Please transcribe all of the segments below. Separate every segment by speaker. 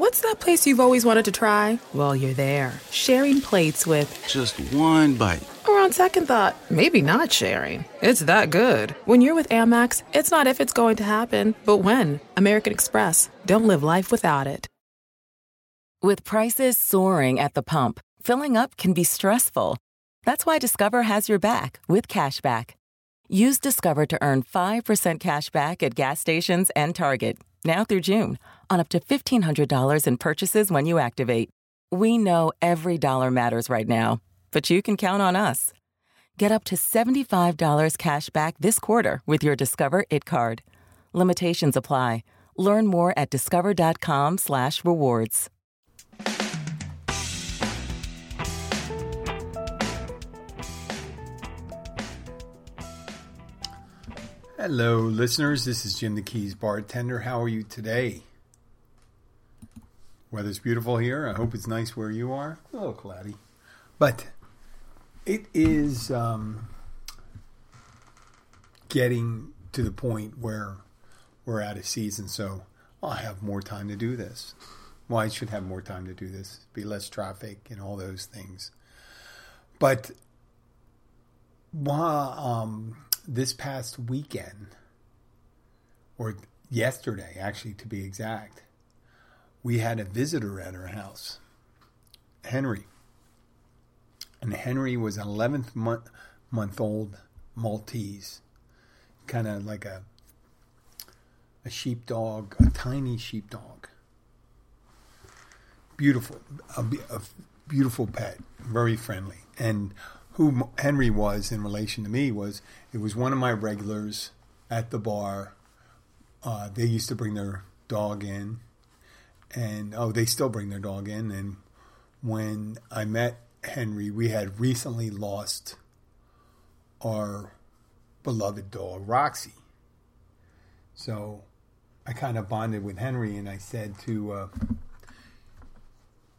Speaker 1: What's that place you've always wanted to try? Well, you're there, sharing plates with
Speaker 2: Just one bite.
Speaker 1: Or on second thought, maybe not sharing. It's that good. When you're with Amex, it's not if it's going to happen, but when. American Express. Don't live life without it.
Speaker 3: With prices soaring at the pump, filling up can be stressful. That's why Discover has your back with cashback. Use Discover to earn 5% cash back at gas stations and Target, now through June, on up to $1,500 in purchases when you activate. We know every dollar matters right now, but you can count on us. Get up to $75 cash back this quarter with your Discover It card. Limitations apply. Learn more at discover.com
Speaker 4: Hello, listeners. This is Jim the Keys bartender. How are you today? Weather's beautiful here. I hope it's nice where you are. A little cloudy, but it is um, getting to the point where we're out of season, so I'll have more time to do this. Well, I should have more time to do this, be less traffic and all those things. But while um, this past weekend, or yesterday, actually, to be exact, we had a visitor at our house, Henry. And Henry was an 11th month, month old Maltese, kind of like a a sheepdog, a tiny sheepdog. Beautiful, a, a beautiful pet, very friendly. And who Henry was in relation to me was it was one of my regulars at the bar. Uh, they used to bring their dog in, and oh, they still bring their dog in. And when I met Henry, we had recently lost our beloved dog, Roxy. So I kind of bonded with Henry, and I said to uh,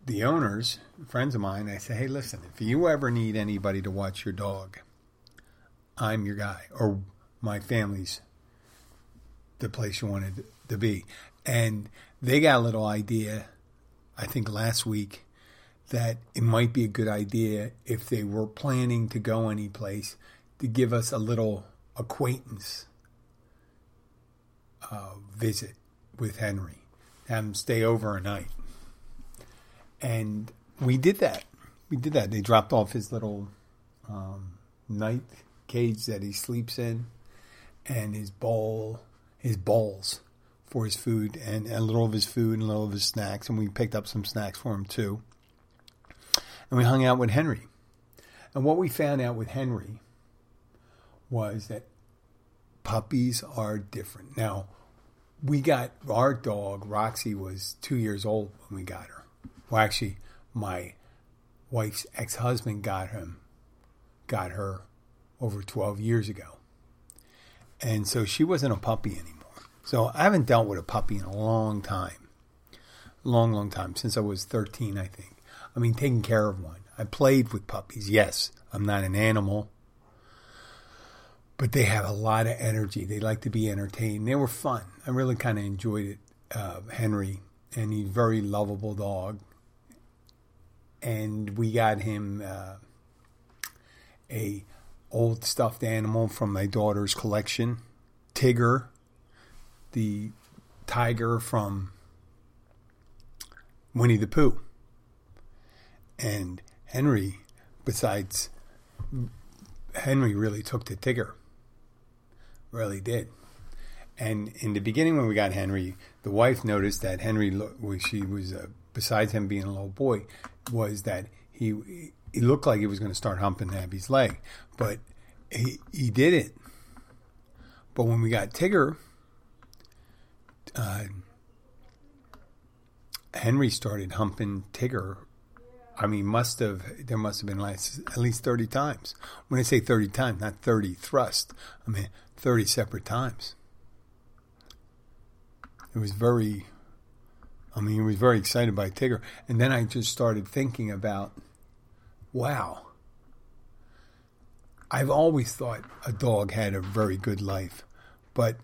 Speaker 4: the owners, friends of mine, I say, hey, listen, if you ever need anybody to watch your dog, I'm your guy, or my family's the place you wanted to be. And they got a little idea, I think last week, that it might be a good idea if they were planning to go anyplace to give us a little acquaintance uh, visit with Henry, have him stay over a night. And we did that. We did that. They dropped off his little um, night cage that he sleeps in, and his bowl, his bowls for his food, and a little of his food and a little of his snacks. And we picked up some snacks for him too. And we hung out with Henry. And what we found out with Henry was that puppies are different. Now, we got our dog, Roxy, was two years old when we got her. Well, actually, my wife's ex husband got him, got her over 12 years ago. And so she wasn't a puppy anymore. So I haven't dealt with a puppy in a long time. Long, long time. Since I was 13, I think. I mean, taking care of one. I played with puppies. Yes, I'm not an animal. But they have a lot of energy. They like to be entertained. They were fun. I really kind of enjoyed it. Uh, Henry, and he's a very lovable dog. And we got him uh, a old stuffed animal from my daughter's collection, Tigger, the tiger from Winnie the Pooh. And Henry, besides, Henry really took to Tigger. Really did. And in the beginning, when we got Henry, the wife noticed that Henry, she was, uh, besides him being a little boy, was that he he looked like he was going to start humping Abby's leg, but he he didn't. But when we got Tigger, uh, Henry started humping Tigger. I mean, must have there must have been like at least thirty times. When I say thirty times, not thirty thrust. I mean thirty separate times. It was very. I mean, he was very excited by Tigger, and then I just started thinking about, wow. I've always thought a dog had a very good life, but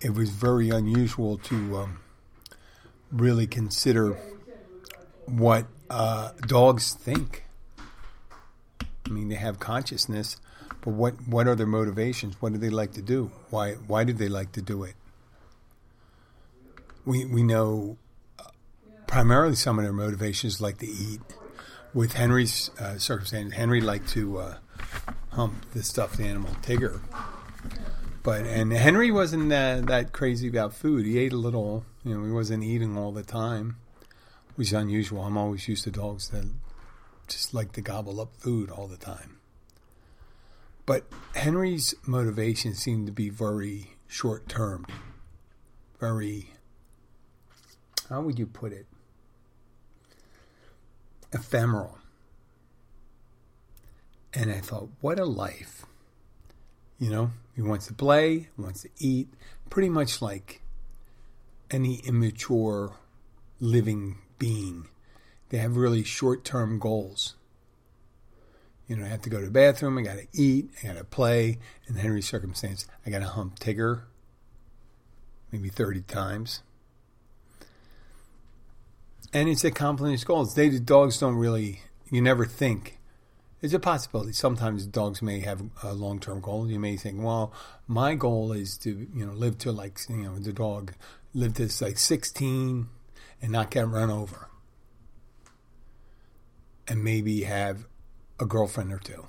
Speaker 4: it was very unusual to um, really consider what uh, dogs think. I mean, they have consciousness, but what what are their motivations? What do they like to do? Why why do they like to do it? We we know primarily some of their motivations like to eat. With Henry's uh, circumstance, Henry liked to uh, hump the stuffed animal Tigger. But and Henry wasn't that, that crazy about food. He ate a little. You know, he wasn't eating all the time, which is unusual. I'm always used to dogs that just like to gobble up food all the time. But Henry's motivation seemed to be very short term, very, how would you put it? Ephemeral. And I thought, what a life. You know, he wants to play, wants to eat, pretty much like any immature living being. They have really short term goals. You know, I have to go to the bathroom, I got to eat, I got to play. In Henry's circumstance, I got to hump Tigger maybe 30 times. And it's his goals. They, the dogs don't really, you never think it's a possibility. Sometimes dogs may have a long term goal. You may think, well, my goal is to, you know, live to like, you know, the dog live to like 16 and not get run over. And maybe have a girlfriend or two.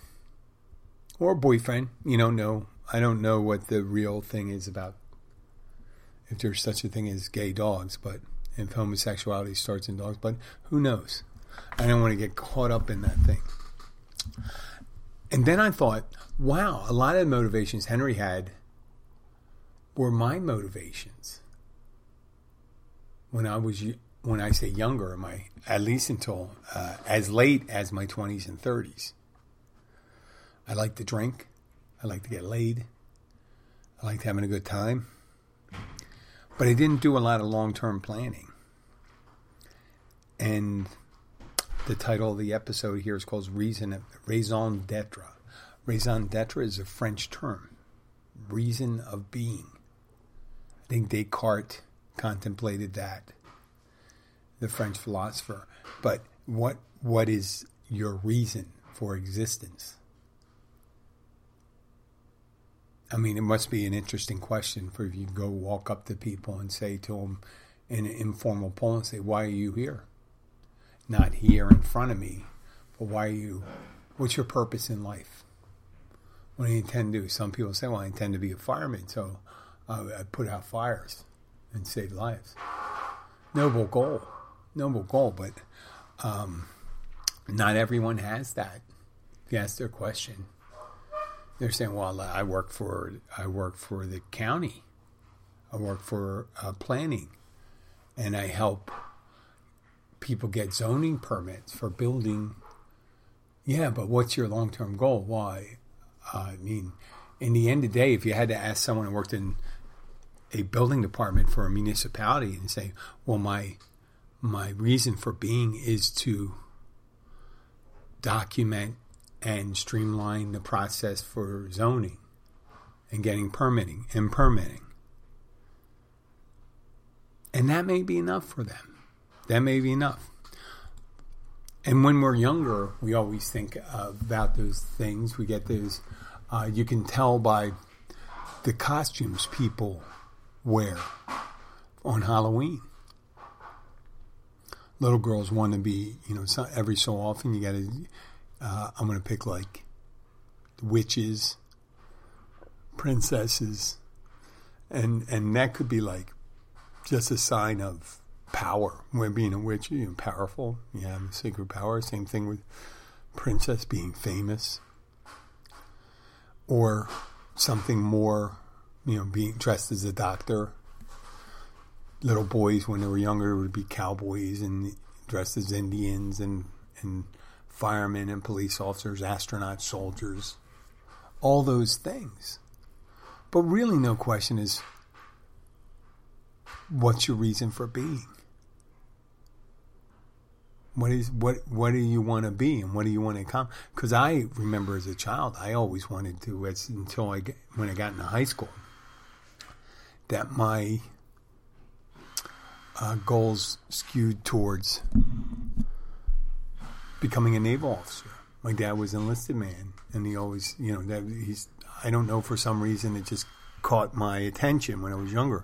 Speaker 4: Or a boyfriend. You don't know, no. I don't know what the real thing is about if there's such a thing as gay dogs, but if homosexuality starts in dogs, but who knows? I don't want to get caught up in that thing. And then I thought, wow, a lot of the motivations Henry had were my motivations. When I was, when I say younger, my at least until uh, as late as my twenties and thirties. I like to drink. I like to get laid. I liked having a good time. But I didn't do a lot of long term planning. And the title of the episode here is called Reason Raison d'etre. Raison d'etre is a French term, reason of being. I think Descartes contemplated that, the French philosopher. But what what is your reason for existence? I mean, it must be an interesting question for you go walk up to people and say to them in an informal poll and say, "Why are you here?" not here in front of me, but why are you, what's your purpose in life? What do you intend to do? Some people say, well, I intend to be a fireman, so uh, I put out fires and save lives. Noble goal, noble goal, but um, not everyone has that. If you ask their question, they're saying, "Well, I work for I work for the county, I work for uh, planning, and I help people get zoning permits for building. Yeah, but what's your long term goal? Why? I mean, in the end of the day, if you had to ask someone who worked in a building department for a municipality and say, well, my my reason for being is to document and streamline the process for zoning and getting permitting and permitting. And that may be enough for them. That may be enough. And when we're younger, we always think about those things. We get those, uh, you can tell by the costumes people wear on Halloween. Little girls want to be, you know, every so often you got to, uh, I'm going to pick like witches, princesses, and and that could be like just a sign of power. When being a witch, you're powerful. You have a sacred power. Same thing with princess being famous, or something more. You know, being dressed as a doctor. Little boys, when they were younger, would be cowboys and dressed as Indians and and firemen and police officers, astronauts, soldiers, all those things. But really, no question is what's your reason for being? What is what? What do you want to be, and what do you want to accomplish? Because I remember as a child, I always wanted to. As, until I when I got into high school, that my uh, goals skewed towards becoming a naval officer. My dad was an enlisted man, and he always, you know, that he's. I don't know for some reason it just caught my attention when I was younger,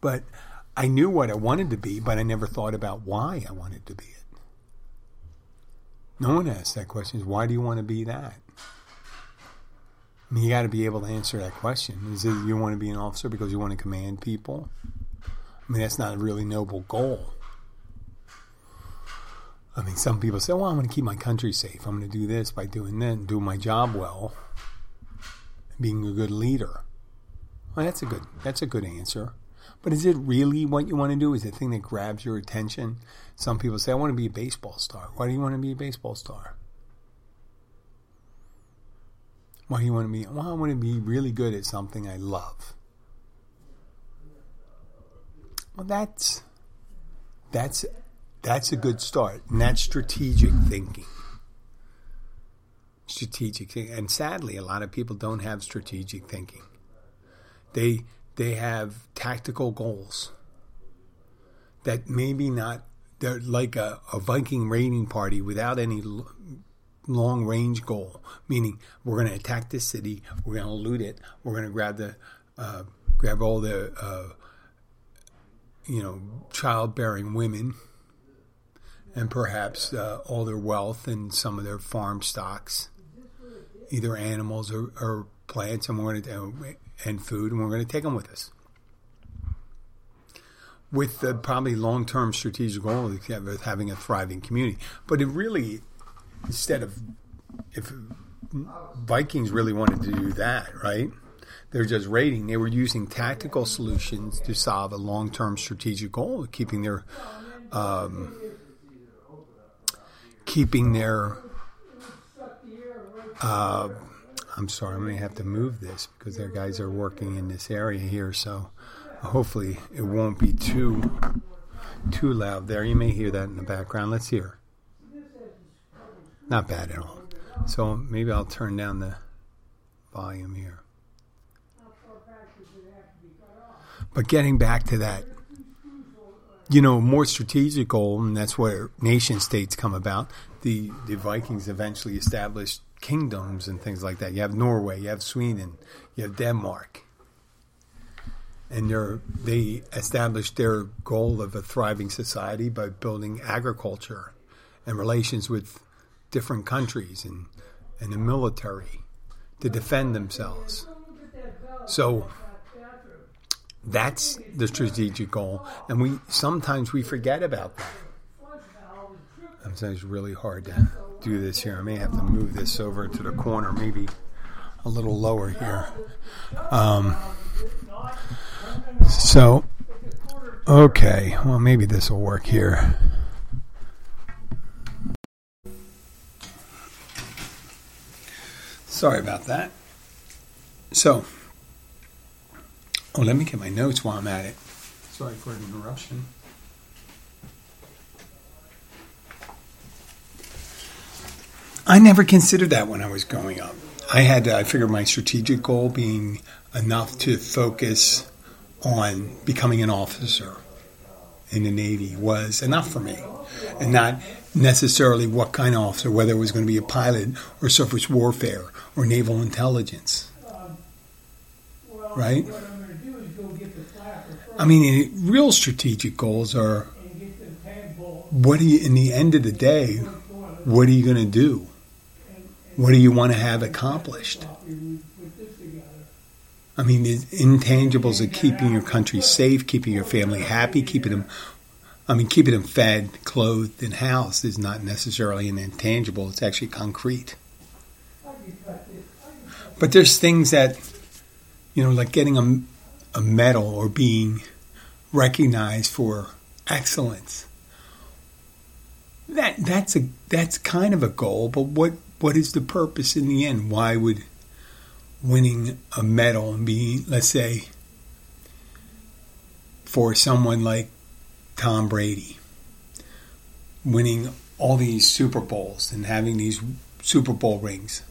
Speaker 4: but I knew what I wanted to be, but I never thought about why I wanted to be it. No one asks that question. Why do you want to be that? I mean, you got to be able to answer that question. Is it you want to be an officer because you want to command people? I mean, that's not a really noble goal. I mean, some people say, well, I'm going to keep my country safe. I'm going to do this by doing that and doing my job well, being a good leader. Well, that's a good that's a good answer. But is it really what you want to do? Is it the thing that grabs your attention? Some people say, I want to be a baseball star. Why do you want to be a baseball star? Why do you want to be? Well, I want to be really good at something I love. Well, that's that's that's a good start, and that's strategic thinking. Strategic thinking, and sadly, a lot of people don't have strategic thinking. They they have tactical goals that maybe not. They're like a, a Viking raiding party without any long range goal, meaning we're going to attack this city, we're going to loot it, we're going to grab the uh, grab all the uh, you know childbearing women and perhaps uh, all their wealth and some of their farm stocks, either animals or, or plants, and we're going to and food, and we're going to take them with us. With the probably long term strategic goal of having a thriving community, but it really, instead of if Vikings really wanted to do that, right? They're just raiding. They were using tactical solutions to solve a long term strategic goal of keeping their um, keeping their. Uh, I'm sorry, I'm going to have to move this because their guys are working in this area here, so hopefully it won't be too too loud there. You may hear that in the background. Let's hear. Not bad at all. So maybe I'll turn down the volume here. But getting back to that you know, more strategic goal, and that's where nation states come about. The the Vikings eventually established kingdoms and things like that. You have Norway, you have Sweden, you have Denmark, and they established their goal of a thriving society by building agriculture and relations with different countries and and the military to defend themselves. So that's the strategic goal, and we sometimes we forget about that. Sometimes it's really hard to do this here. I may have to move this over to the corner, maybe a little lower here. Um, so, okay, well, maybe this will work here. Sorry about that. So, Oh, let me get my notes while I'm at it. Sorry for an interruption. I never considered that when I was growing up. I had, I figured my strategic goal being enough to focus on becoming an officer in the Navy was enough for me. And not necessarily what kind of officer, whether it was going to be a pilot or surface warfare or naval intelligence. Um, right? I mean, real strategic goals are what do you, in the end of the day, what are you going to do? What do you want to have accomplished? I mean, the intangibles of keeping your country safe, keeping your family happy, keeping them, I mean, keeping them fed, clothed, and housed is not necessarily an intangible, it's actually concrete. But there's things that, you know, like getting a a medal or being recognized for excellence. That that's a that's kind of a goal, but what what is the purpose in the end? Why would winning a medal and being let's say for someone like Tom Brady winning all these Super Bowls and having these Super Bowl rings.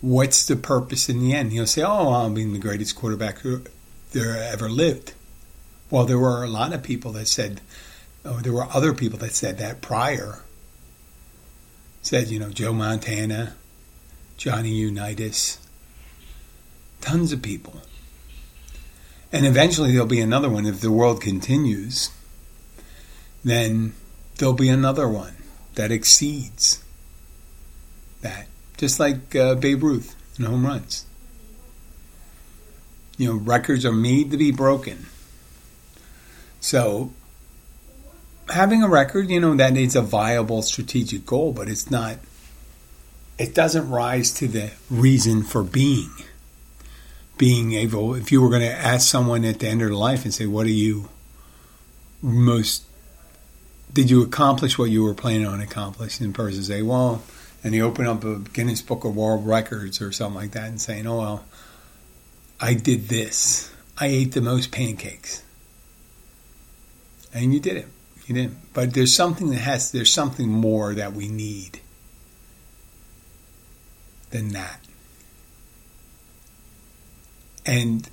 Speaker 4: What's the purpose in the end? He'll say, "Oh, I'm being the greatest quarterback there ever lived. Well, there were a lot of people that said, oh, there were other people that said that prior. said, you know, Joe Montana, Johnny Unitas, tons of people. And eventually there'll be another one. If the world continues, then there'll be another one that exceeds that. Just like uh, Babe Ruth in home runs. You know, records are made to be broken. So, having a record, you know, that is a viable strategic goal, but it's not, it doesn't rise to the reason for being. Being able, if you were going to ask someone at the end of their life and say, what are you most, did you accomplish what you were planning on accomplishing? And the person say, well, and you open up a Guinness Book of World Records or something like that and saying, oh, well, I did this. I ate the most pancakes. And you did it. You didn't. But there's something that has, there's something more that we need than that. And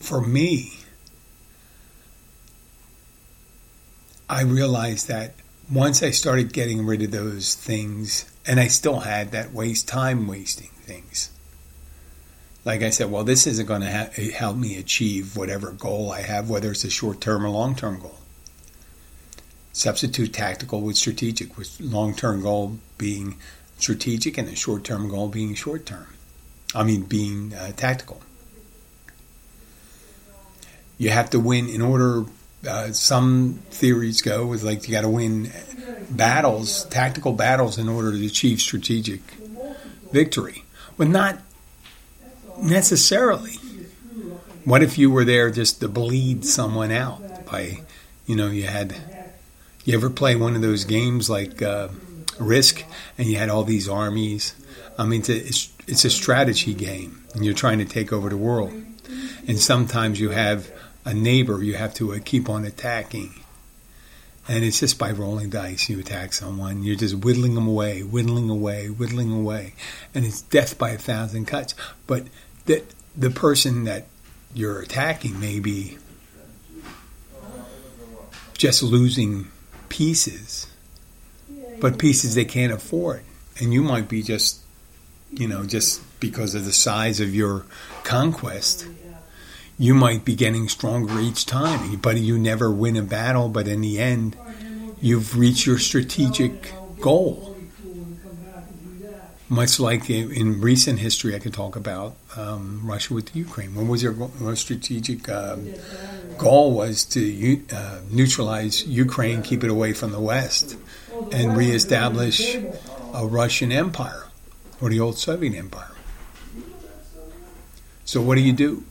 Speaker 4: for me, I realized that once I started getting rid of those things, and I still had that waste time wasting things. Like I said, well, this isn't going to ha- help me achieve whatever goal I have, whether it's a short term or long term goal. Substitute tactical with strategic, with long term goal being strategic and the short term goal being short term. I mean, being uh, tactical. You have to win in order uh, some theories go is like you got to win battles, tactical battles, in order to achieve strategic victory. Well, not necessarily. What if you were there just to bleed someone out by, you know, you had. You ever play one of those games like uh, Risk, and you had all these armies? I mean, it's a, it's, a strategy game, and you're trying to take over the world. And sometimes you have a neighbor you have to uh, keep on attacking. And it's just by rolling dice you attack someone. You're just whittling them away, whittling away, whittling away. And it's death by a thousand cuts. But that the person that you're attacking may be just losing pieces, but pieces they can't afford. And you might be just, you know, just because of the size of your conquest you might be getting stronger each time, but you never win a battle. But in the end, you've reached your strategic goal. Much like in recent history, I could talk about um, Russia with Ukraine. What was their, their strategic um, goal? Was to uh, neutralize Ukraine, keep it away from the West, and reestablish a Russian empire or the old Soviet empire. So, what do you do?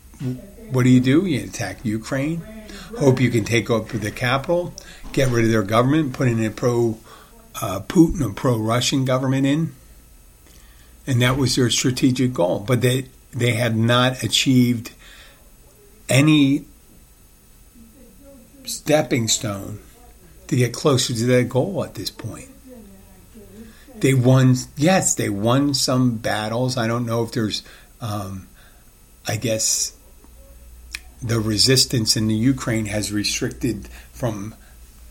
Speaker 4: What do you do? You attack Ukraine, hope you can take over the capital, get rid of their government, put in a pro uh, Putin or pro Russian government in, and that was their strategic goal. But they they had not achieved any stepping stone to get closer to that goal at this point. They won, yes, they won some battles. I don't know if there's, um, I guess, the resistance in the Ukraine has restricted from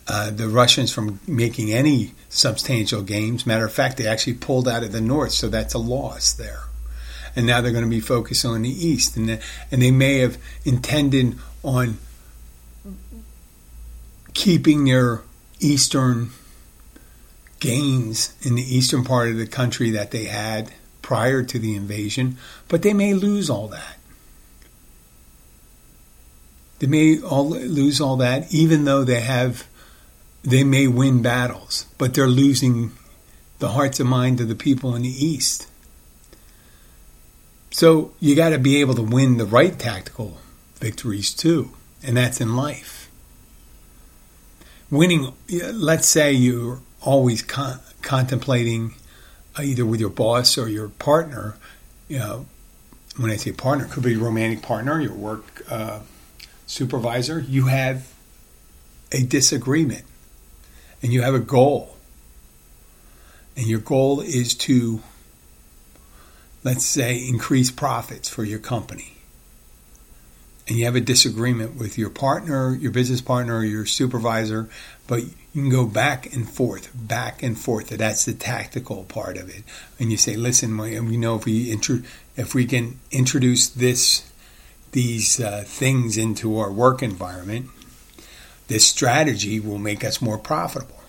Speaker 4: uh, the Russians from making any substantial gains. Matter of fact, they actually pulled out of the north, so that's a loss there. And now they're going to be focused on the east, and the, and they may have intended on keeping their eastern gains in the eastern part of the country that they had prior to the invasion, but they may lose all that. They may all lose all that, even though they have, they may win battles, but they're losing the hearts and minds of the people in the East. So you got to be able to win the right tactical victories too, and that's in life. Winning, let's say you're always con- contemplating uh, either with your boss or your partner. You know, when I say partner, could be romantic partner, your work uh, supervisor, you have a disagreement and you have a goal. And your goal is to, let's say, increase profits for your company. and you have a disagreement with your partner, your business partner, or your supervisor, but you can go back and forth, back and forth. That's the tactical part of it. And you say, listen, we know if we if we can introduce this these uh, things into our work environment, this strategy will make us more profitable.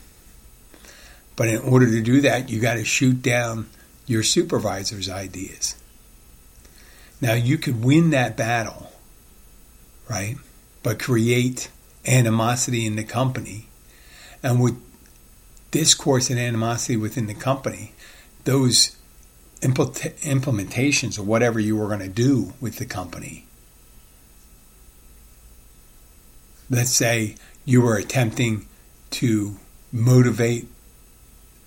Speaker 4: But in order to do that, you got to shoot down your supervisor's ideas. Now, you could win that battle, right? But create animosity in the company. And with discourse and animosity within the company, those implementations or whatever you were going to do with the company let's say you were attempting to motivate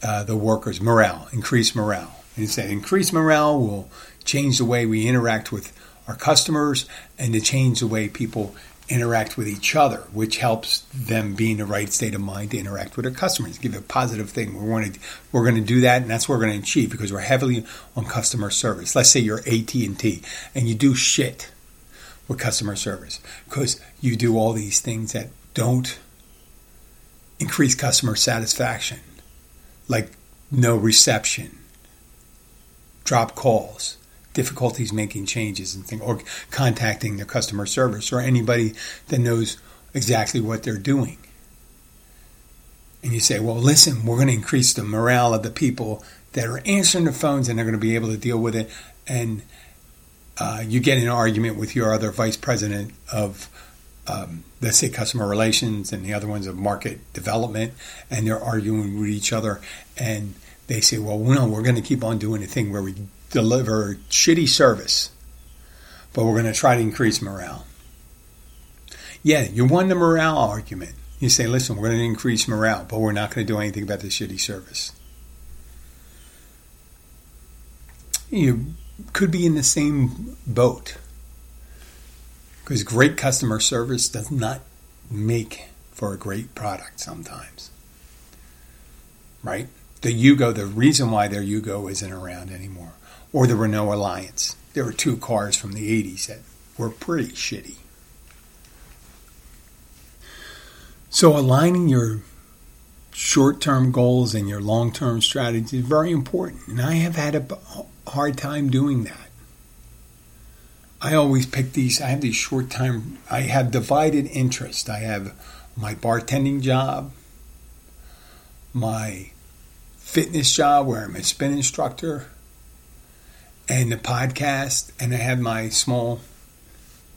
Speaker 4: uh, the workers' morale, increase morale. And you say increase morale will change the way we interact with our customers and to change the way people interact with each other, which helps them be in the right state of mind to interact with their customers. Give a positive thing. We're going to we're going to do that, and that's what we're going to achieve because we're heavily on customer service. Let's say you're AT and T, and you do shit with customer service because you do all these things that don't increase customer satisfaction, like no reception, drop calls, difficulties making changes and things, or contacting their customer service or anybody that knows exactly what they're doing. And you say, well, listen, we're going to increase the morale of the people that are answering the phones and they're going to be able to deal with it. And uh, you get in an argument with your other vice president of, um, let's say, customer relations, and the other ones of market development, and they're arguing with each other, and they say, "Well, no, we're going to keep on doing the thing where we deliver shitty service, but we're going to try to increase morale." Yeah, you won the morale argument. You say, "Listen, we're going to increase morale, but we're not going to do anything about the shitty service." You could be in the same boat because great customer service does not make for a great product sometimes. Right? The Yugo, the reason why their Yugo isn't around anymore, or the Renault Alliance. There were two cars from the 80s that were pretty shitty. So aligning your short term goals and your long term strategy is very important. And I have had a hard time doing that. I always pick these, I have these short time, I have divided interest. I have my bartending job, my fitness job where I'm a spin instructor, and the podcast, and I have my small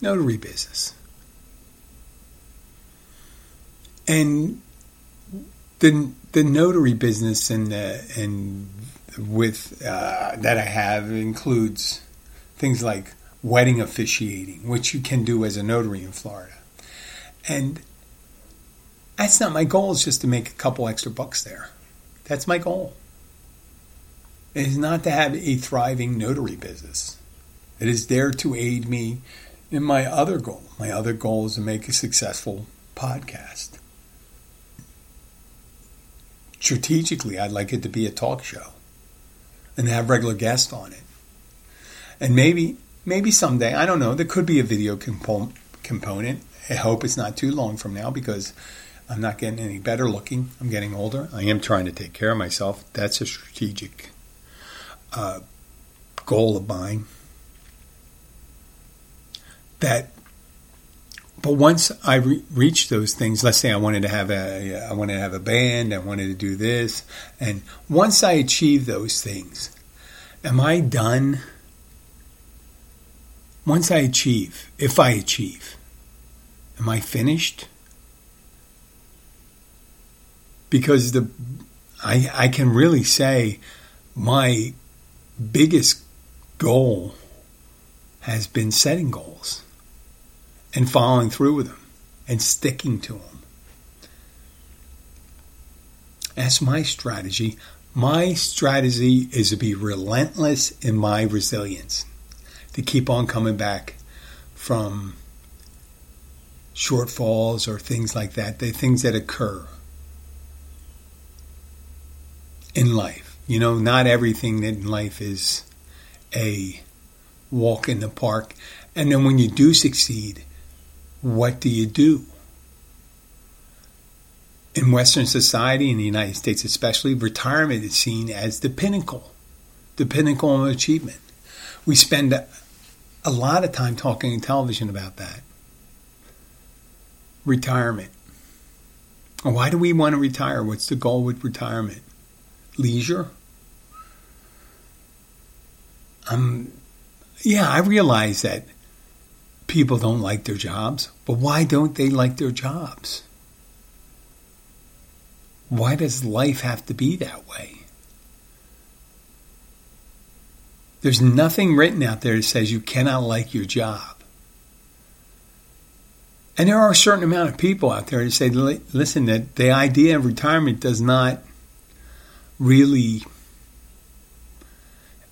Speaker 4: notary business. And the the notary business and the, and with uh, that I have includes things like wedding officiating, which you can do as a notary in Florida. And that's not my goal, is just to make a couple extra bucks there. That's my goal. It is not to have a thriving notary business. It is there to aid me in my other goal. My other goal is to make a successful podcast. Strategically, I'd like it to be a talk show and have regular guests on it. And maybe, maybe someday, I don't know, there could be a video compo- component. I hope it's not too long from now because I'm not getting any better looking. I'm getting older. I am trying to take care of myself. That's a strategic uh, goal of mine. That, but once I re- reach those things, let's say I wanted to have a, I wanted to have a band, I wanted to do this, and once I achieve those things, am I done? Once I achieve, if I achieve, am I finished? Because the I I can really say my biggest goal has been setting goals and following through with them and sticking to them. That's my strategy. My strategy is to be relentless in my resilience, to keep on coming back from shortfalls or things like that, the things that occur in life. You know, not everything in life is a walk in the park. And then when you do succeed, what do you do? In Western society, in the United States especially, retirement is seen as the pinnacle, the pinnacle of achievement. We spend a, lot of time talking in television about that. Retirement. Why do we want to retire? What's the goal with retirement? Leisure? Um, yeah, I realize that people don't like their jobs, but why don't they like their jobs? Why does life have to be that way? There's nothing written out there that says you cannot like your job. And there are a certain amount of people out there that say, listen, that the idea of retirement does not really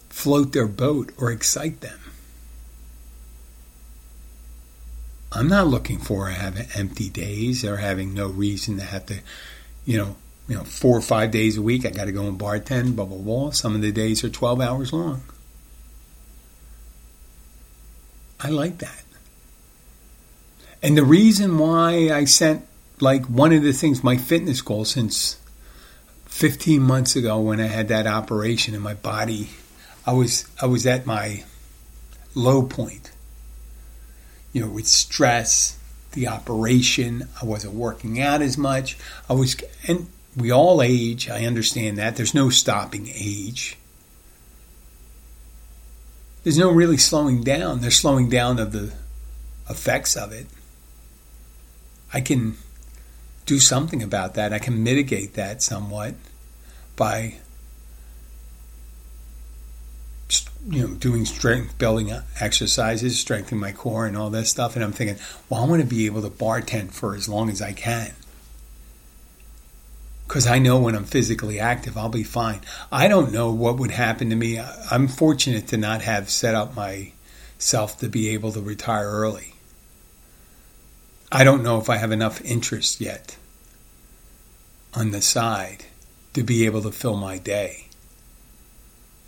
Speaker 4: float their boat or excite them. I'm not looking for having empty days or having no reason to have to, you know, you know, four or five days a week. I got to go and bartend, blah blah blah. Some of the days are 12 hours long. I like that. And the reason why I sent like one of the things, my fitness goal since 15 months ago when I had that operation in my body, I was I was at my low point. You know, with stress, the operation, I wasn't working out as much. I was and we all age, I understand that. There's no stopping age. There's no really slowing down. There's slowing down of the effects of it. I can do something about that. I can mitigate that somewhat by you know doing strength building exercises, strengthening my core and all that stuff. And I'm thinking, well, I want to be able to bartend for as long as I can. Because I know when I'm physically active, I'll be fine. I don't know what would happen to me. I'm fortunate to not have set up myself to be able to retire early. I don't know if I have enough interest yet on the side to be able to fill my day.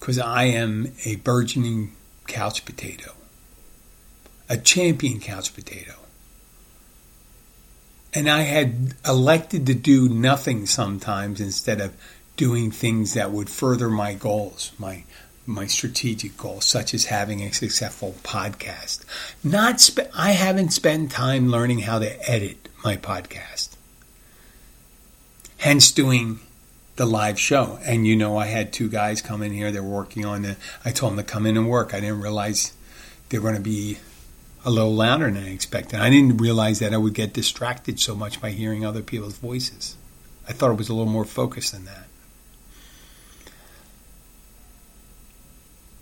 Speaker 4: Because I am a burgeoning couch potato, a champion couch potato. And I had elected to do nothing sometimes instead of doing things that would further my goals, my my strategic goals, such as having a successful podcast. Not I haven't spent time learning how to edit my podcast. Hence doing the live show. And you know, I had two guys come in here. They're working on the. I told them to come in and work. I didn't realize they were going to be a little louder than I expected. I didn't realize that I would get distracted so much by hearing other people's voices. I thought it was a little more focused than that.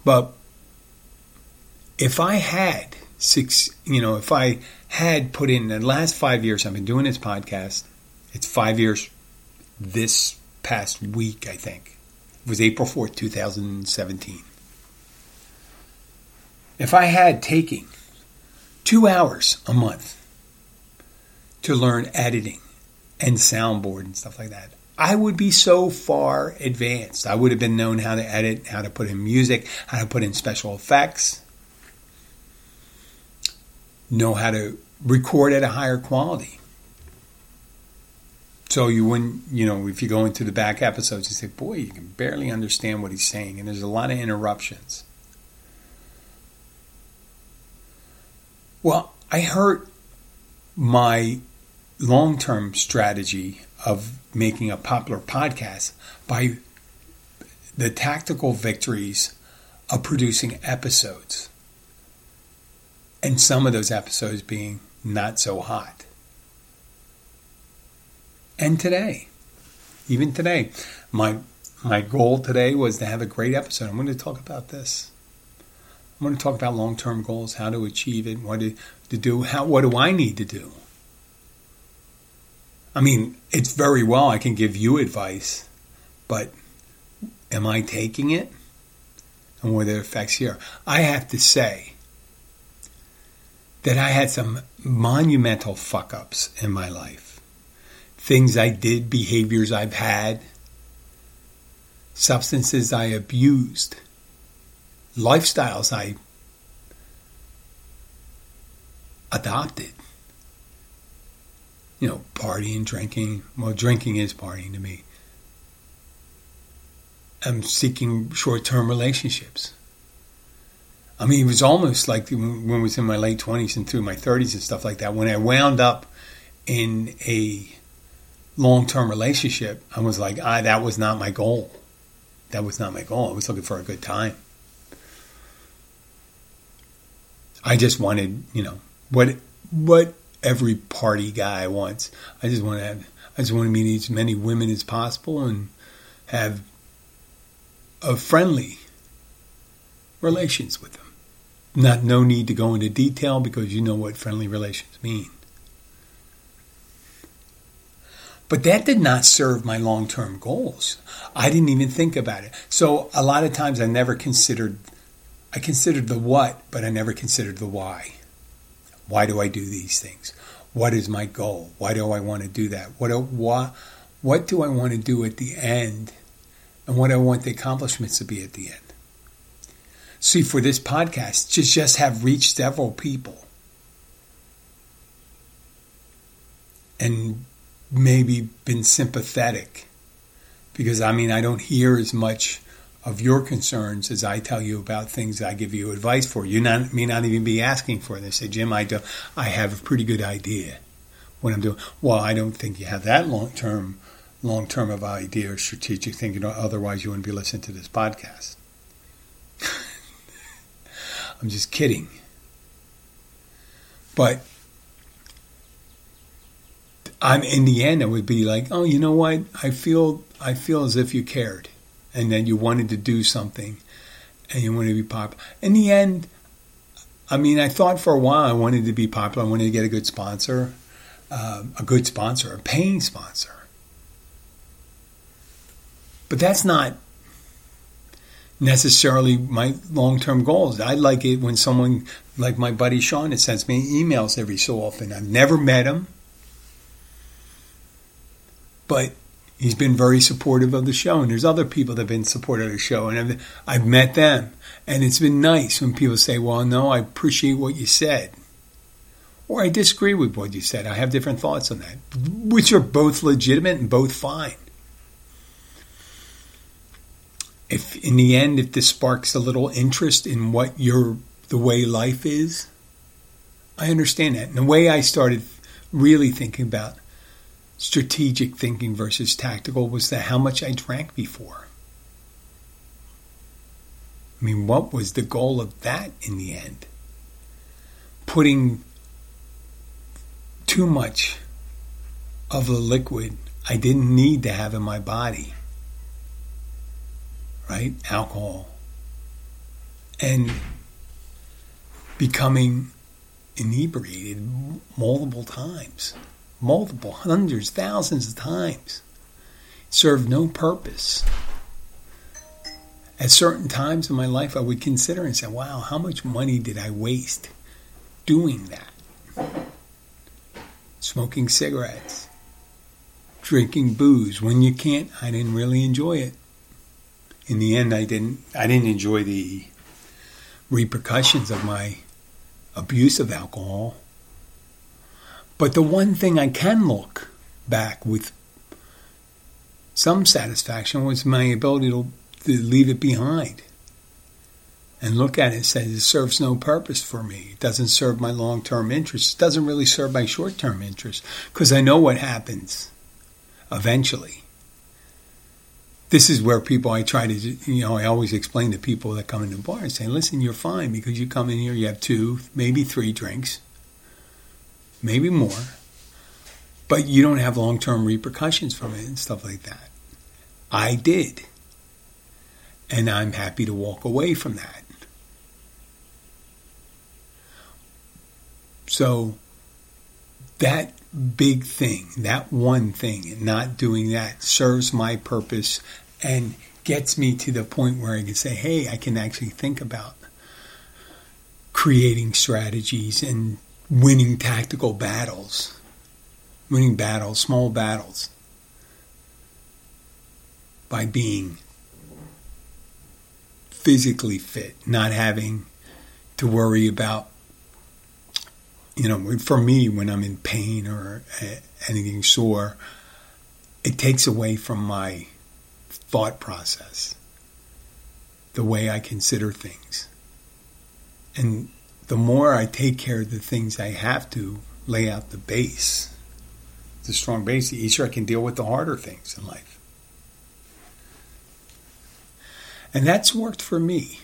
Speaker 4: But if I had six, you know, if I had put in the last five years, I've been doing this podcast. It's five years this past week, I think. It was April 4th, 2017. If I had taken two hours a month to learn editing and soundboard and stuff like that, I would be so far advanced. I would have been known how to edit, how to put in music, how to put in special effects, know how to record at a higher quality. So you wouldn't, you know, if you go into the back episodes, you say, boy, you can barely understand what he's saying, and there's a lot of interruptions. Well, I hurt my long term strategy of making a popular podcast by the tactical victories of producing episodes. And some of those episodes being not so hot. And today, even today, my my goal today was to have a great episode. I'm going to talk about this. I'm going to talk about long-term goals, how to achieve it, what to, to do, how what do I need to do? I mean, it's very well I can give you advice, but am I taking it? And what it affects here? I have to say that I had some monumental fuck ups in my life. Things I did, behaviors I've had, substances I abused, lifestyles I adopted you know, partying, drinking. Well, drinking is partying to me. I'm seeking short term relationships. I mean, it was almost like when I was in my late 20s and through my 30s and stuff like that. When I wound up in a long term relationship, I was like, ah, that was not my goal. That was not my goal. I was looking for a good time. I just wanted, you know, what what every party guy wants. I just want to have, I just want to meet as many women as possible and have a friendly relations with them. Not no need to go into detail because you know what friendly relations mean. But that did not serve my long term goals. I didn't even think about it. So a lot of times I never considered, I considered the what, but I never considered the why. Why do I do these things? What is my goal? Why do I want to do that? What, what, what do I want to do at the end? And what I want the accomplishments to be at the end? See, for this podcast, just, just have reached several people and maybe been sympathetic because I mean, I don't hear as much of your concerns as I tell you about things I give you advice for. You not, may not even be asking for this. Say, Jim, I do, I have a pretty good idea what I'm doing. Well, I don't think you have that long term, long term of idea or strategic thinking. Otherwise, you wouldn't be listening to this podcast. I'm just kidding. But I'm in the end, it would be like, oh, you know what? I feel I feel as if you cared, and then you wanted to do something, and you wanted to be popular. In the end, I mean, I thought for a while I wanted to be popular. I wanted to get a good sponsor, uh, a good sponsor, a paying sponsor. But that's not necessarily my long term goals. I like it when someone like my buddy Sean sends me emails every so often. I've never met him, but he's been very supportive of the show. And there's other people that have been supportive of the show, and I've, I've met them. And it's been nice when people say, Well, no, I appreciate what you said. Or I disagree with what you said. I have different thoughts on that, which are both legitimate and both fine if in the end if this sparks a little interest in what your the way life is i understand that and the way i started really thinking about strategic thinking versus tactical was that how much i drank before i mean what was the goal of that in the end putting too much of the liquid i didn't need to have in my body right? Alcohol. And becoming inebriated multiple times, multiple hundreds, thousands of times, served no purpose. At certain times in my life, I would consider and say, wow, how much money did I waste doing that? Smoking cigarettes, drinking booze. When you can't, I didn't really enjoy it in the end, I didn't I didn't enjoy the repercussions of my abuse of alcohol. But the one thing I can look back with some satisfaction was my ability to, to leave it behind and look at it and say it serves no purpose for me. It doesn't serve my long term interests. It doesn't really serve my short term interests because I know what happens eventually this is where people I try to you know I always explain to people that come into the bar and say, listen, you're fine because you come in here, you have two, maybe three drinks, maybe more, but you don't have long term repercussions from it and stuff like that. I did, and I'm happy to walk away from that. So that big thing, that one thing, not doing that serves my purpose and gets me to the point where I can say, hey, I can actually think about creating strategies and winning tactical battles, winning battles, small battles, by being physically fit, not having to worry about you know, for me, when I'm in pain or uh, anything sore, it takes away from my thought process, the way I consider things. And the more I take care of the things I have to lay out the base, the strong base, the easier I can deal with the harder things in life. And that's worked for me.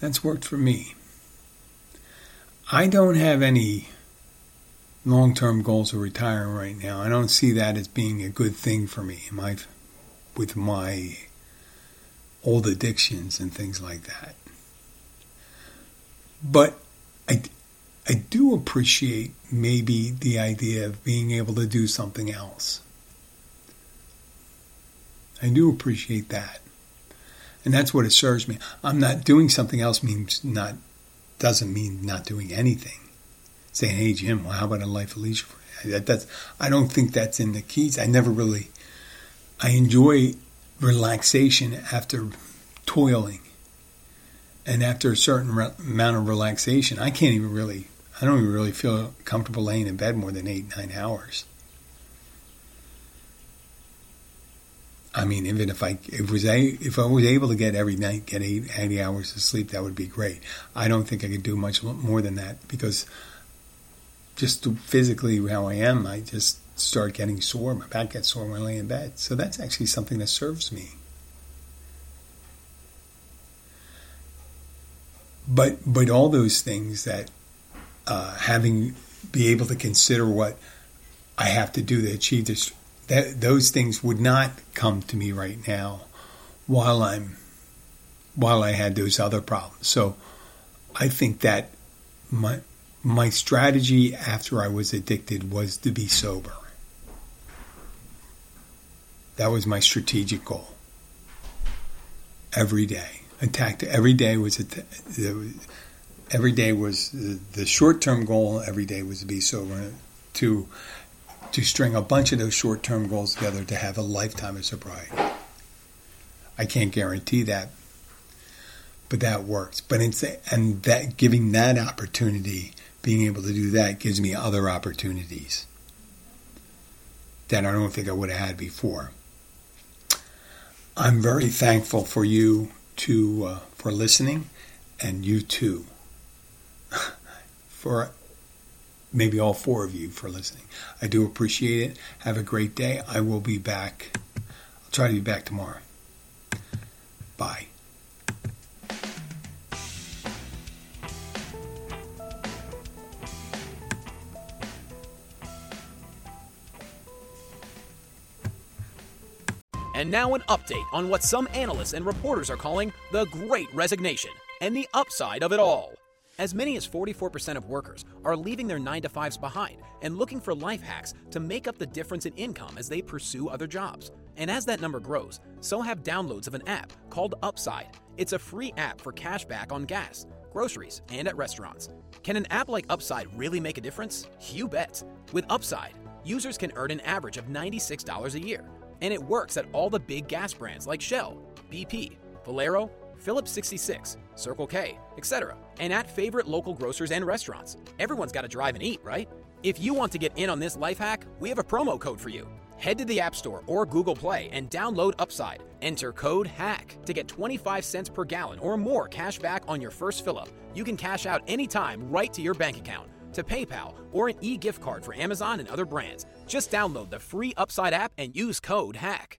Speaker 4: That's worked for me. I don't have any long term goals of retiring right now. I don't see that as being a good thing for me my, with my old addictions and things like that. But I, I do appreciate maybe the idea of being able to do something else. I do appreciate that. And that's what it serves me. I'm not doing something else means not doesn't mean not doing anything. Saying, "Hey Jim, well, how about a life of leisure?" That, that's I don't think that's in the keys. I never really. I enjoy relaxation after toiling, and after a certain re- amount of relaxation, I can't even really. I don't even really feel comfortable laying in bed more than eight nine hours. I mean, even if I if was a, if I was able to get every night get eight, 80 hours of sleep, that would be great. I don't think I could do much more than that because just physically how I am, I just start getting sore. My back gets sore when I lay in bed. So that's actually something that serves me. But but all those things that uh, having be able to consider what I have to do to achieve this that those things would not come to me right now while I'm while I had those other problems. So I think that my my strategy after I was addicted was to be sober. That was my strategic goal. Every day, attacked every day was every day was the short term goal. Every day was to be sober. To to string a bunch of those short term goals together to have a lifetime of sobriety. I can't guarantee that, but that works. But it's, and that giving that opportunity, being able to do that gives me other opportunities that I don't think I would have had before. I'm very thankful for you to uh, for listening, and you too for maybe all four of you for listening. I do appreciate it. Have a great day. I will be back. I'll try to be back tomorrow. Bye.
Speaker 2: And now, an update on what some analysts and reporters are calling the Great Resignation and the upside of it all. As many as 44% of workers are leaving their 9 to 5s behind and looking for life hacks to make up the difference in income as they pursue other jobs. And as that number grows, so have downloads of an app called Upside. It's a free app for cash back on gas, groceries, and at restaurants. Can an app like Upside really make a difference? You bet. With Upside, users can earn an average of $96 a year. And it works at all the big gas brands like Shell, BP, Valero, Phillips 66, Circle K, etc., and at favorite local grocers and restaurants. Everyone's got to drive and eat, right? If you want to get in on this life hack, we have a promo code for you. Head to the App Store or Google Play and download Upside. Enter code HACK to get 25 cents per gallon or more cash back on your first fill up. You can cash out anytime right to your bank account, to PayPal, or an e gift card for Amazon and other brands. Just download the free Upside app and use code HACK.